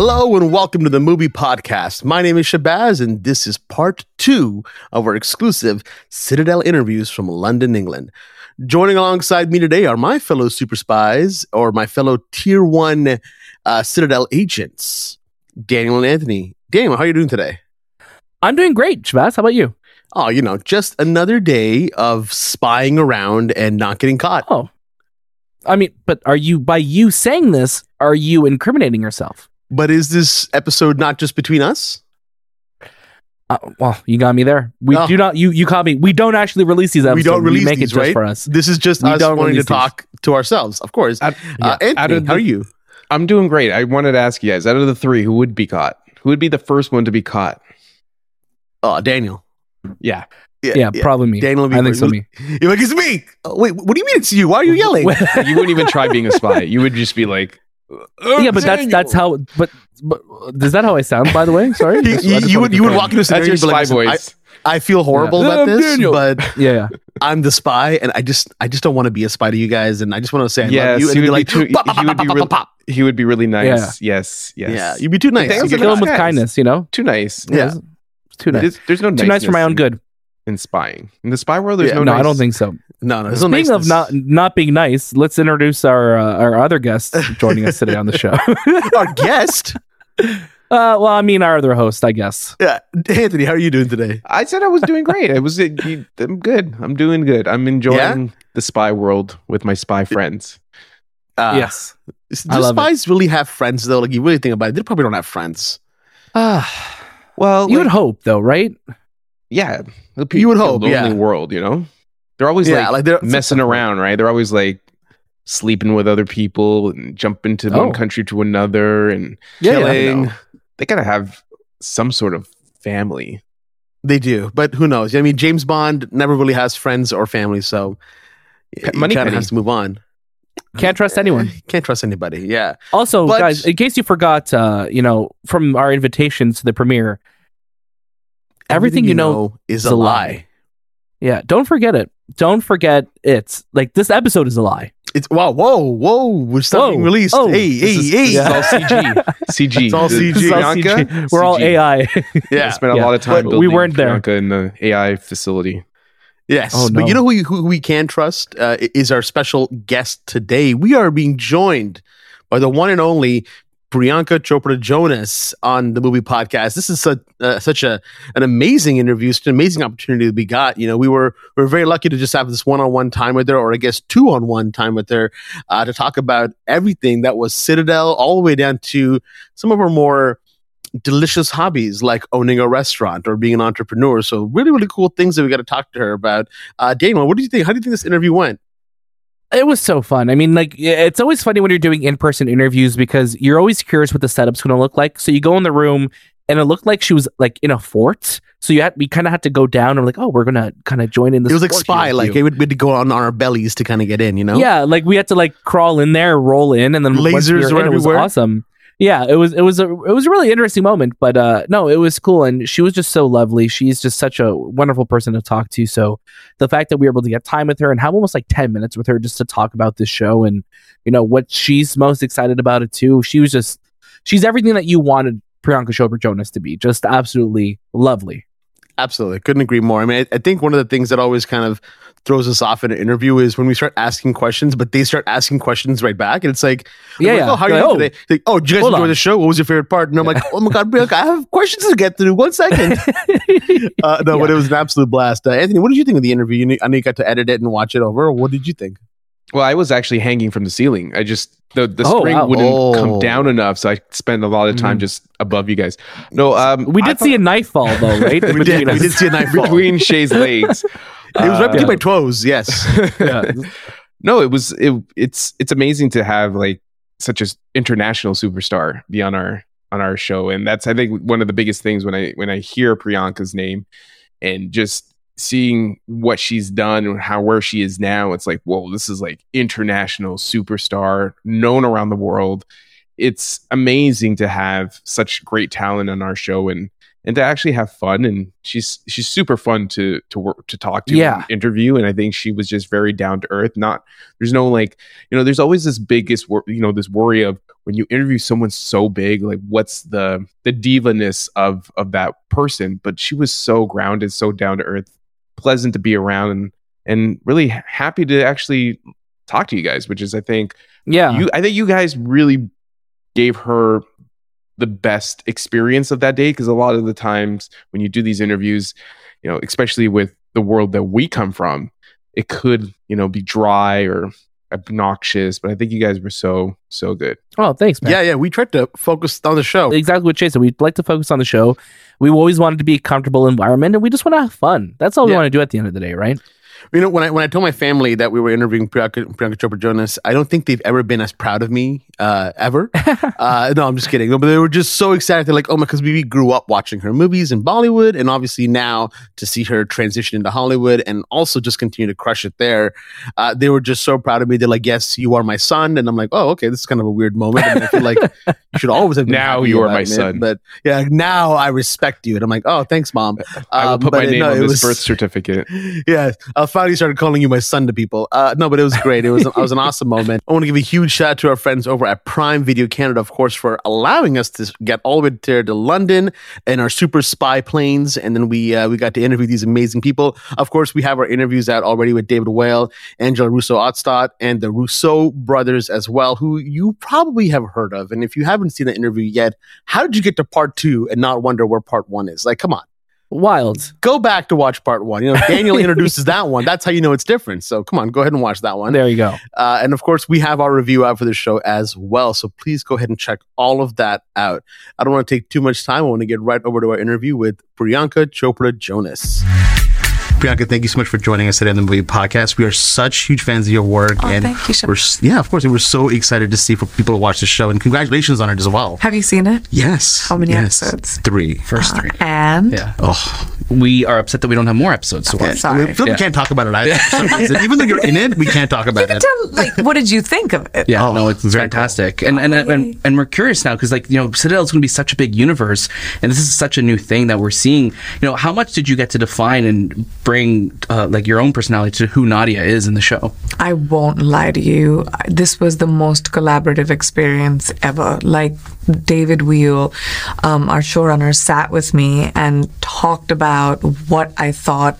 Hello and welcome to the Movie Podcast. My name is Shahbaz, and this is part two of our exclusive Citadel interviews from London, England. Joining alongside me today are my fellow super spies, or my fellow tier one uh, Citadel agents, Daniel and Anthony. Daniel, how are you doing today? I'm doing great, Shahbaz. How about you? Oh, you know, just another day of spying around and not getting caught. Oh, I mean, but are you by you saying this? Are you incriminating yourself? But is this episode not just between us? Uh, well, you got me there. We Oh. do not. You you caught me. We don't actually release these episodes. we don't release make these, it just right? for us. This is just We us wanting to release these. talk to ourselves, of course. Out- uh, yeah, Anthony, out of how are you? I'm doing great. I wanted to ask you guys, out of the three, who would be caught? Who would be the first one to be caught? Oh, Daniel. Yeah. Yeah, Yeah. probably me. Daniel will be I think so. Me. You're like, it's me. Oh, wait, what do you mean it's you? Why are you yelling? You wouldn't even try being a spy. You would just be like, "Oh, yeah, but that's that's how. But, but is that how I sound? By the way, sorry. you, Just- you- you would you would walk into a That's scenario and be like, spy "Listen, I. I feel horrible Yeah. about this, Daniel." but Yeah, yeah. I'm the spy, and I just I just don't want to be a spy to you guys, and I just want to say I yes, love you. And he you'd would, be like, too, "Pop, pop, he would be pop, really, pop, pop." he would be really nice. Yes, yes. yeah, you'd be too nice. Daniel's You a get- Kill him with kindness. You know. Too nice. Yeah. Too nice. There's, there's no Too nice for my own good. In spying, in the spy world, there's Yeah. no. No, nice. I don't think so. No, no. There's no Speaking of niceness. not not being nice, let's introduce our uh, our other guest joining us today on the show. our guest. Uh, well, I mean our other host, I guess. Yeah, Anthony, how are you doing today? I said I was doing great. I was. I'm good. I'm doing good. I'm enjoying the spy world with my spy friends. Uh, yes. Do I love it. spies really have friends though? Like you really think about it, they probably don't have friends. Ah, Well, you would hope though, right? Yeah, the pe- You would the hope, lonely yeah. world. You know, they're always yeah, like like they're messing around, right? They're always like sleeping with other people and jumping to Oh. one country to another, and Yeah, yeah. killing. know. they gotta have some sort of family. They do, but who knows? I mean, James Bond never really has friends or family, so Pe- Money kind of has to move on. Can't trust anyone. Can't trust anybody. Yeah, Also, But- guys, in case you forgot, uh, you know, from our invitation to the premiere, Everything you know is is a a lie. yeah, don't forget it. Don't forget it's like this episode is a lie. It's wow, whoa, whoa! We're stuff being released. Oh, hey, This hey, is, hey! this is all CG. CG. It's all CG. This is all CG. We're all CG. AI. I yeah, spent a Yeah. lot of time But building we weren't there. In the AI facility. Yes, Oh, but you know who, who we can trust uh, is our special guest today. We are being joined by the one and only Priyanka Chopra Jonas on the movie podcast. This is such, uh, such a an amazing interview, such an amazing opportunity that we got. You know, we were we were very lucky to just have this one on one time with her, or I guess two on one time with her, uh, to talk about everything that was Citadel, all the way down to some of her more delicious hobbies like owning a restaurant or being an entrepreneur. So really, really cool things that we got to talk to her about. Uh, Daniel, what do you think? How do you think this interview went? It was so fun. I mean, like it's always funny when you're doing in-person interviews because you're always curious what the setup's going to look like. So you go in the room and it looked like she was like in a fort. So you had we kind of had to go down and like, oh, we're gonna kind of join in this. it was like spy, like it would, we had to go on our bellies to kind of get in, you know? Yeah, like we had to like crawl in there, roll in, and then Lasers were were in, it was everywhere. awesome. Yeah, it was it was a it was a really interesting moment, but uh no, it was cool, and she was just so lovely. She's just such a wonderful person to talk to. So the fact that we were able to get time with her and have almost like ten minutes with her just to talk about this show and you know what she's most excited about it too. She was just she's everything that you wanted Priyanka Chopra Jonas to be. Just absolutely lovely. Absolutely. Couldn't agree more. I mean, I, I think one of the things that always kind of throws us off in an interview is when we start asking questions, but they start asking questions right back. And it's like, Yeah, like, yeah. oh, how are you Like, doing oh. today? Like, oh, did you guys Hold enjoy on. the show? What was your favorite part? And I'm like, oh my God, Bianca, I have questions to get through. One second. Uh, no, but it was an absolute blast. Uh, Anthony, what did you think of the interview? You I know you got to edit it and watch it over. What did you think? Well, I was actually hanging from the ceiling. I just the the Oh, string wow. wouldn't Oh. come down enough, so I spent a lot of time Mm. just above you guys. No, um, we I did thought- see a knife fall though, right? We did. Between We did see a knife fall. between Shay's legs. It was right Uh, between my toes. Yes. Yeah. no, it was it, it's it's amazing to have like such an international superstar be on our on our show, and that's I think one of the biggest things when I when I hear Priyanka's name and just seeing what she's done and how where she is now, it's like whoa, this is like international superstar known around the world. It's amazing to have such great talent on our show and and to actually have fun. And she's she's super fun to to work to talk to, Yeah. and interview. And I think she was just very down to earth. Not there's no like you know there's always this biggest wor- you know this worry of when you interview someone so big like what's the the divaness of of that person. But she was so grounded, so down to earth, pleasant to be around, and and really happy to actually talk to you guys, which is I think Yeah. you I think you guys really gave her the best experience of that day because a lot of the times when you do these interviews, you know, especially with the world that we come from, it could, you know, be dry or obnoxious, but I think you guys were so so good. oh, thanks, man. Yeah, yeah. We tried to focus on the show. Exactly what Chase said. We'd like to focus on the show. We always wanted to be a comfortable environment and we just want to have fun. That's all we want to do at the end of the day, right? You know, when I when I told my family that we were interviewing Priyanka, Priyanka Chopra Jonas, I don't think they've ever been as proud of me uh, ever. uh, no, I'm just kidding. No, but they were just so excited. They're like, "Oh my!" Because we grew up watching her movies in Bollywood, and obviously now to see her transition into Hollywood and also just continue to crush it there, uh, they were just so proud of me. They're like, "Yes, you are my son," and I'm like, "Oh, okay." This is kind of a weird moment. I, mean, I feel like you should always have been Now happy you are my it, son. But yeah, now I respect you, and I'm like, "Oh, thanks, mom." I will Um, put but my it- name no, on this was- birth certificate. yeah, I finally started calling you my son to people. Uh, no, but it was great. It was it was an awesome moment. I want to give a huge shout out to our friends over at Prime Video Canada, of course, for allowing us to get all the way there to London in our super spy planes, and then we uh, we got to interview these amazing people. Of course, we have our interviews out already with David Weil, Angela Russo Otstot, and the Russo brothers as well, who you probably have heard of. And if you haven't seen the interview yet, how did you get to part two and not wonder where part one is? Like, come on Wild. go back to watch part one. You know, Daniel introduces that one. That's how you know it's different. So come on, go ahead and watch that one. There you go. Uh, and of course, we have our review out for the show as well. So please go ahead and check all of that out. I don't want to take too much time. I want to get right over to our interview with Priyanka Chopra Jonas. Priyanka, thank you so much for joining us today on the Movie Podcast. We are such huge fans of your work, Oh, and thank you so we're yeah, of course, and we're so excited to see for people to watch the show. And congratulations on it as well. Have you seen it? Yes. How many yes. episodes? Three. First uh, three. And Yeah. Oh, We are upset that we don't have more episodes to yeah. sorry. We we Yeah. can't talk about it either. for some reason. Even though you're in it, we can't talk about it. tell, like, what did you think of it? Yeah, Oh, no, it's very fantastic, and, and and and we're curious now because like you know, Citadel is going to be such a big universe, and this is such a new thing that we're seeing. You know, how much did you get to define and bring uh, like your own personality to who Nadia is in the show? I won't lie to you. This was the most collaborative experience ever. Like David Weil, um, our showrunner, sat with me and talked about what I thought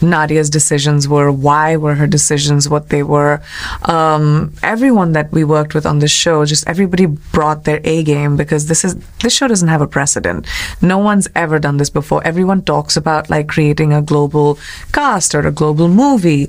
Nadia's decisions were, why were her decisions what they were. Um, everyone that we worked with on this show, just everybody brought their A game because this is this show doesn't have a precedent. No one's ever done this before. Everyone talks about like creating a global cast or a global movie,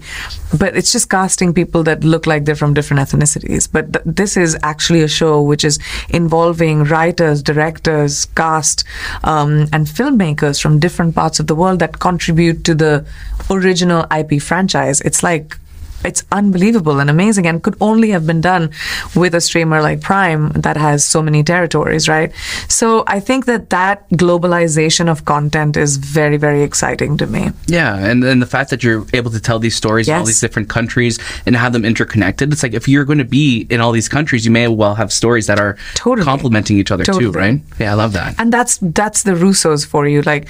but it's just casting people that look like they're from different ethnicities. But th- this is actually a show which is involving writers, directors, cast, um, and filmmakers from different parts of the world that contribute to the original IP franchise. It's like it's unbelievable and amazing and could only have been done with a streamer like Prime that has so many territories, right? So I think that that globalization of content is very, very exciting to me. Yeah, and then the fact that you're able to tell these stories in all these different countries and have them interconnected. It's like if you're going to be in all these countries, you may well have stories that are Totally. complementing each other too, right? Yeah, I love that. and that's that's the Russos for you. Like,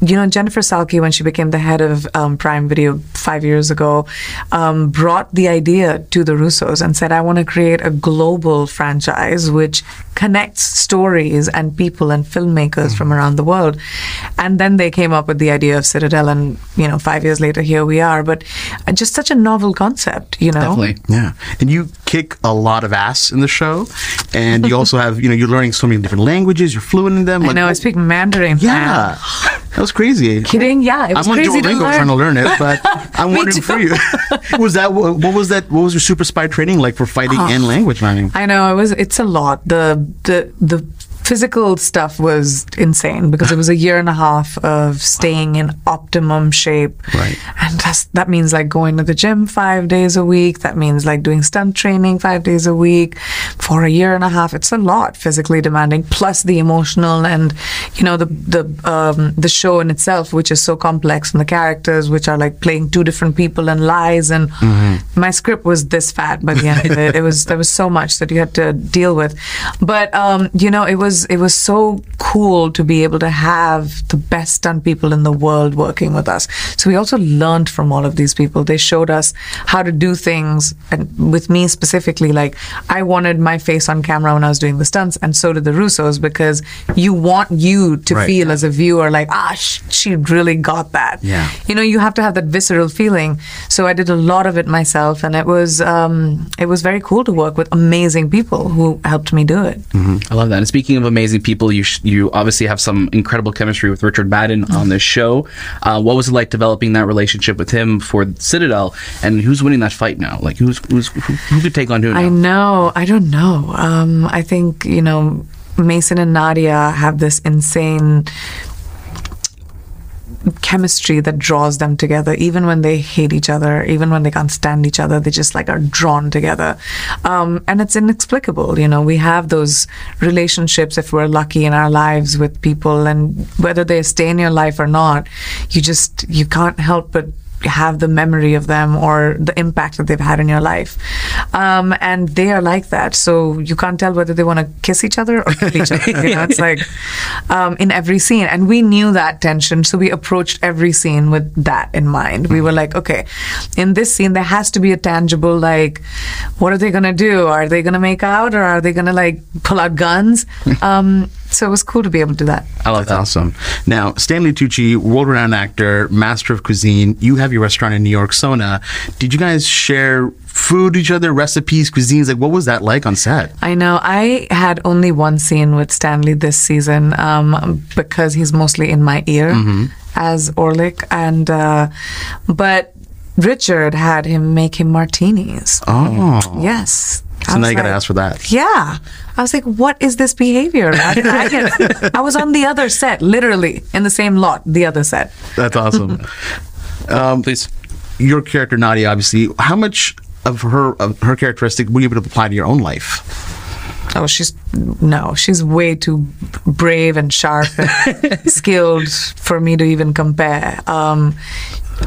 you know, Jennifer Salke, when she became the head of um, Prime Video five years ago, um, brought the idea to the Russos and said, "I want to create a global franchise which connects stories and people and filmmakers from around the world." And then they came up with the idea of Citadel, and you know, five years later, here we are. But uh, just such a novel concept, you know. Definitely. Yeah, and you kick a lot of ass in the show, and you also have you know you're learning so many different languages. You're fluent in them. I know. I speak Mandarin. Yeah, that was crazy. Kidding? Yeah, it was I'm on crazy to Duolingo learn. trying to learn it, but I'm wondering for you. was that what what was that? What was your super spy training like for fighting and language learning? I know it was. It's a lot. The the the physical stuff was insane because it was a year and a half of staying in optimum shape. Right. And that's, that means like going to the gym five days a week. That means like doing stunt training five days a week for a year and a half. It's a lot physically demanding, plus the emotional and you know the the um, the show in itself, which is so complex, and the characters, which are like playing two different people and lies. And my script was this fat by the end of it. It was there was so much that you had to deal with, but um, you know it was was it was so cool to be able to have the best stunt people in the world working with us. So we also learned from all of these people. They showed us how to do things, and with me specifically, like I wanted my face on camera when I was doing the stunts, and so did the Russos because you want you to Right. feel as a viewer like ah sh- she really got that. Yeah. You know, you have to have that visceral feeling. So I did a lot of it myself, and it was um, it was very cool to work with amazing people who helped me do it. I love that. And speaking of amazing people, you sh- you obviously have some incredible chemistry with Richard Madden on this show. Uh, what was it like developing that relationship with him for Citadel? And who's winning that fight now? Like who's who's who, who could take on who now? I know. I don't know. Um, I think you know Mason and Nadia have this insane chemistry that draws them together. Even when they hate each other even when they can't stand each other they just like are drawn together. Um, and it's inexplicable you know. We have those relationships if we're lucky in our lives with people and whether they stay in your life or not you just you can't help but have the memory of them or the impact that they've had in your life. Um, and they are like that. So you can't tell whether they want to kiss each other or kill each other. You know, it's like um, in every scene. And we knew that tension. So we approached every scene with that in mind. We were like, okay, in this scene, there has to be a tangible, like, what are they going to do? Are they going to make out or are they going to like pull out guns? Um, so it was cool to be able to do that. I love that. awesome. Now, Stanley Tucci, world-renowned actor, master of cuisine. You have your restaurant in New York, Sona. Did you guys share food each other, recipes, cuisines? Like, what was that like on set? I know. I had only one scene with Stanley this season um, because he's mostly in my ear as Orlick, and uh, but Richard had him make him martinis. Oh, Yes. I So now was you got to ask for that. Yeah. I was like, what is this behavior? How did I, get- I was on the other set, literally in the same lot, the other set. That's awesome. um, Please. your character Nadia, obviously, how much of her of her characteristic were you able to apply to your own life? Oh, she's no, she's way too brave and sharp and skilled for me to even compare. Um,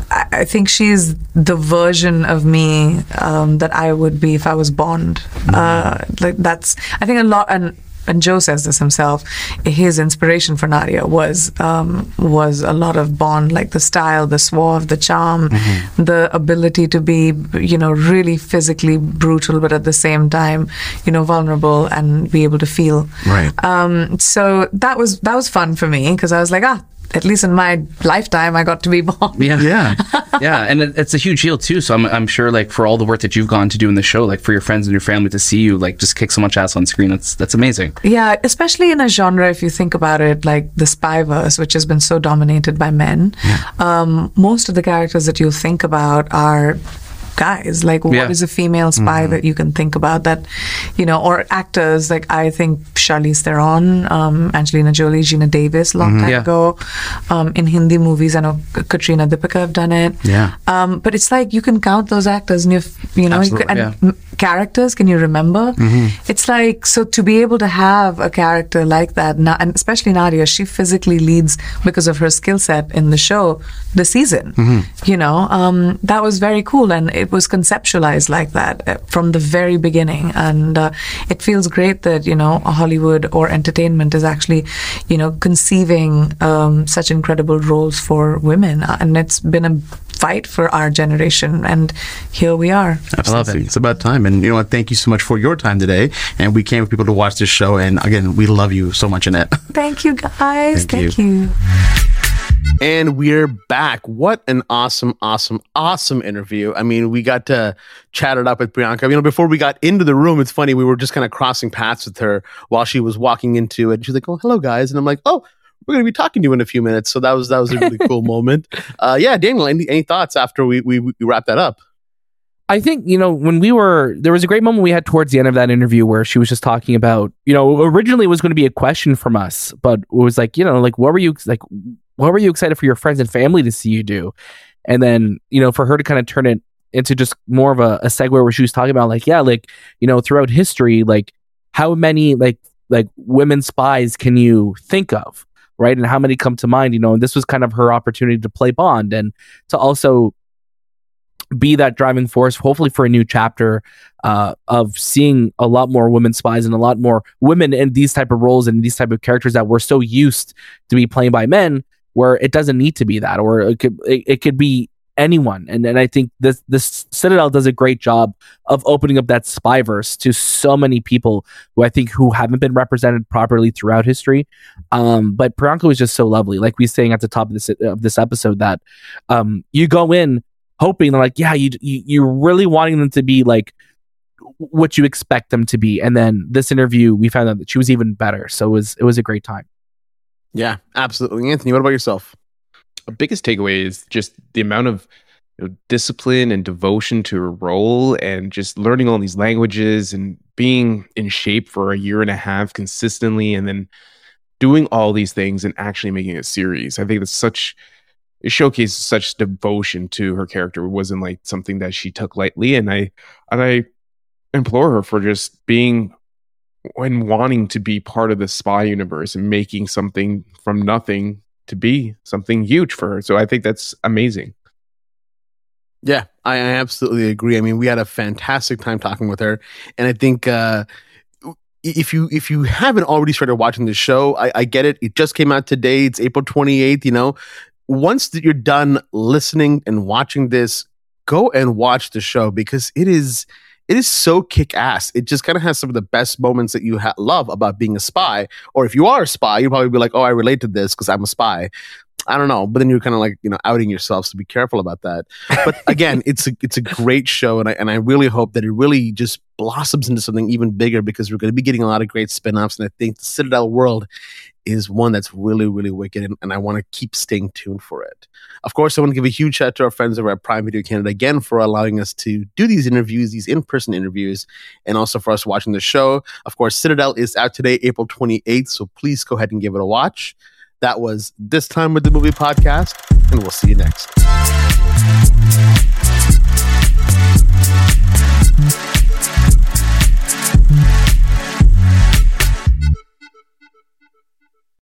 I, think she's the version of me um, that I would be if I was Bond. Uh, like that's, I think a lot, and and Joe says this himself. His inspiration for Nadia was um, was a lot of Bond, like the style, the suave, the charm, the ability to be, you know, really physically brutal, but at the same time, you know, vulnerable and be able to feel. Right. Um, so that was that was fun for me because I was like, ah, at least in my lifetime, I got to be Bond. Yeah. Yeah. yeah, and it, it's a huge deal too. So I'm, I'm sure, like for all the work that you've gone to do in the show, like for your friends and your family to see you, like just kick so much ass on screen, that's that's amazing. Yeah, especially in a genre, if you think about it, like the spyverse, which has been so dominated by men. Um, most of the characters that you'll think about are guys. Like, what is Yeah. a female spy that you can think about that, you know, or actors? Like, I think Charlize Theron, um, Angelina Jolie, Geena Davis, long time Yeah. ago. Um, in Hindi movies, I know Katrina Deepika have done it. Yeah. Um, but it's like you can count those actors, and you, you know, you and yeah. m- characters can you remember it's like so to be able to have a character like that Na- and especially nadia she physically leads because of her skill set in the show the season you know um, that was very cool and it was conceptualized like that uh, from the very beginning and uh, it feels great that you know hollywood or entertainment is actually you know conceiving um, such incredible roles for women Uh, and it's been a fight for our generation and here we are Absolutely. It's about time. And you know what? Thank you so much for your time today. And we came with people to watch this show. And again, we love you so much, Annette. Thank you, guys. Thank Thank, you. And we're back. What an awesome, awesome, awesome interview. I mean, we got to chat it up with Priyanka. You know, before we got into the room, it's funny, we were just kind of crossing paths with her while she was walking into it. And she's like, Oh, hello guys. And I'm like, Oh, we're gonna be talking to you in a few minutes. So that was that was a really cool moment. Uh yeah, Daniel, any, any thoughts after we, we we wrap that up? I think, you know, when we were, there was a great moment we had towards the end of that interview where she was just talking about, you know, originally it was going to be a question from us, but it was like, you know, like, what were you, like, what were you excited for your friends and family to see you do? And then, you know, for her to kind of turn it into just more of a, a segue where she was talking about, like, yeah, like, you know, throughout history, like, how many, like, like women spies can you think of? Right. And how many come to mind, you know, and this was kind of her opportunity to play Bond and to also be that driving force, hopefully for a new chapter uh, of seeing a lot more women spies and a lot more women in these type of roles and these type of characters that we're so used to be playing by men, where it doesn't need to be that, or it could it, it could be anyone. And and I think this this Citadel does a great job of opening up that spyverse to so many people who I think who haven't been represented properly throughout history. Um, but Priyanka was just so lovely. Like we saying at the top of this of this episode that um, you go in hoping like yeah you, you you're really wanting them to be like what you expect them to be and then this interview we found out that she was even better so it was it was a great time Yeah, absolutely. Anthony, what about yourself? The biggest takeaway is just the amount of you know, discipline and devotion to a role and just learning all these languages and being in shape for a year and a half consistently and then doing all these things and actually making a series. I think that's such it showcases such devotion to her character. It wasn't like something that she took lightly and I and I implore her for just being when wanting to be part of the spy universe and making something from nothing to be something huge for her. So I think that's amazing. Yeah, I, I absolutely agree. I mean, we had a fantastic time talking with her, and I think uh, if you if you haven't already started watching the show, I, I get it. It just came out today. It's April twenty eighth. You know, once that you're done listening and watching this, go and watch the show because it is it is so kick ass. It just kind of has some of the best moments that you ha- love about being a spy. Or if you are a spy, you'll probably be like, "Oh, I relate to this because I'm a spy." I don't know, but then you're kind of like you know outing yourself, so be careful about that. But again, it's a it's a great show, and I and I really hope that it really just blossoms into something even bigger because we're going to be getting a lot of great spin-offs, and I think the Citadel world is one that's really really wicked, and, and I want to keep staying tuned for it. Of course, I want to give a huge shout out to our friends over at Prime Video Canada again for allowing us to do these interviews, these in person interviews, and also for us watching the show. Of course, Citadel is out today, April 28th, so please go ahead and give it a watch. That was This Time with the Movie Podcast, and we'll see you next.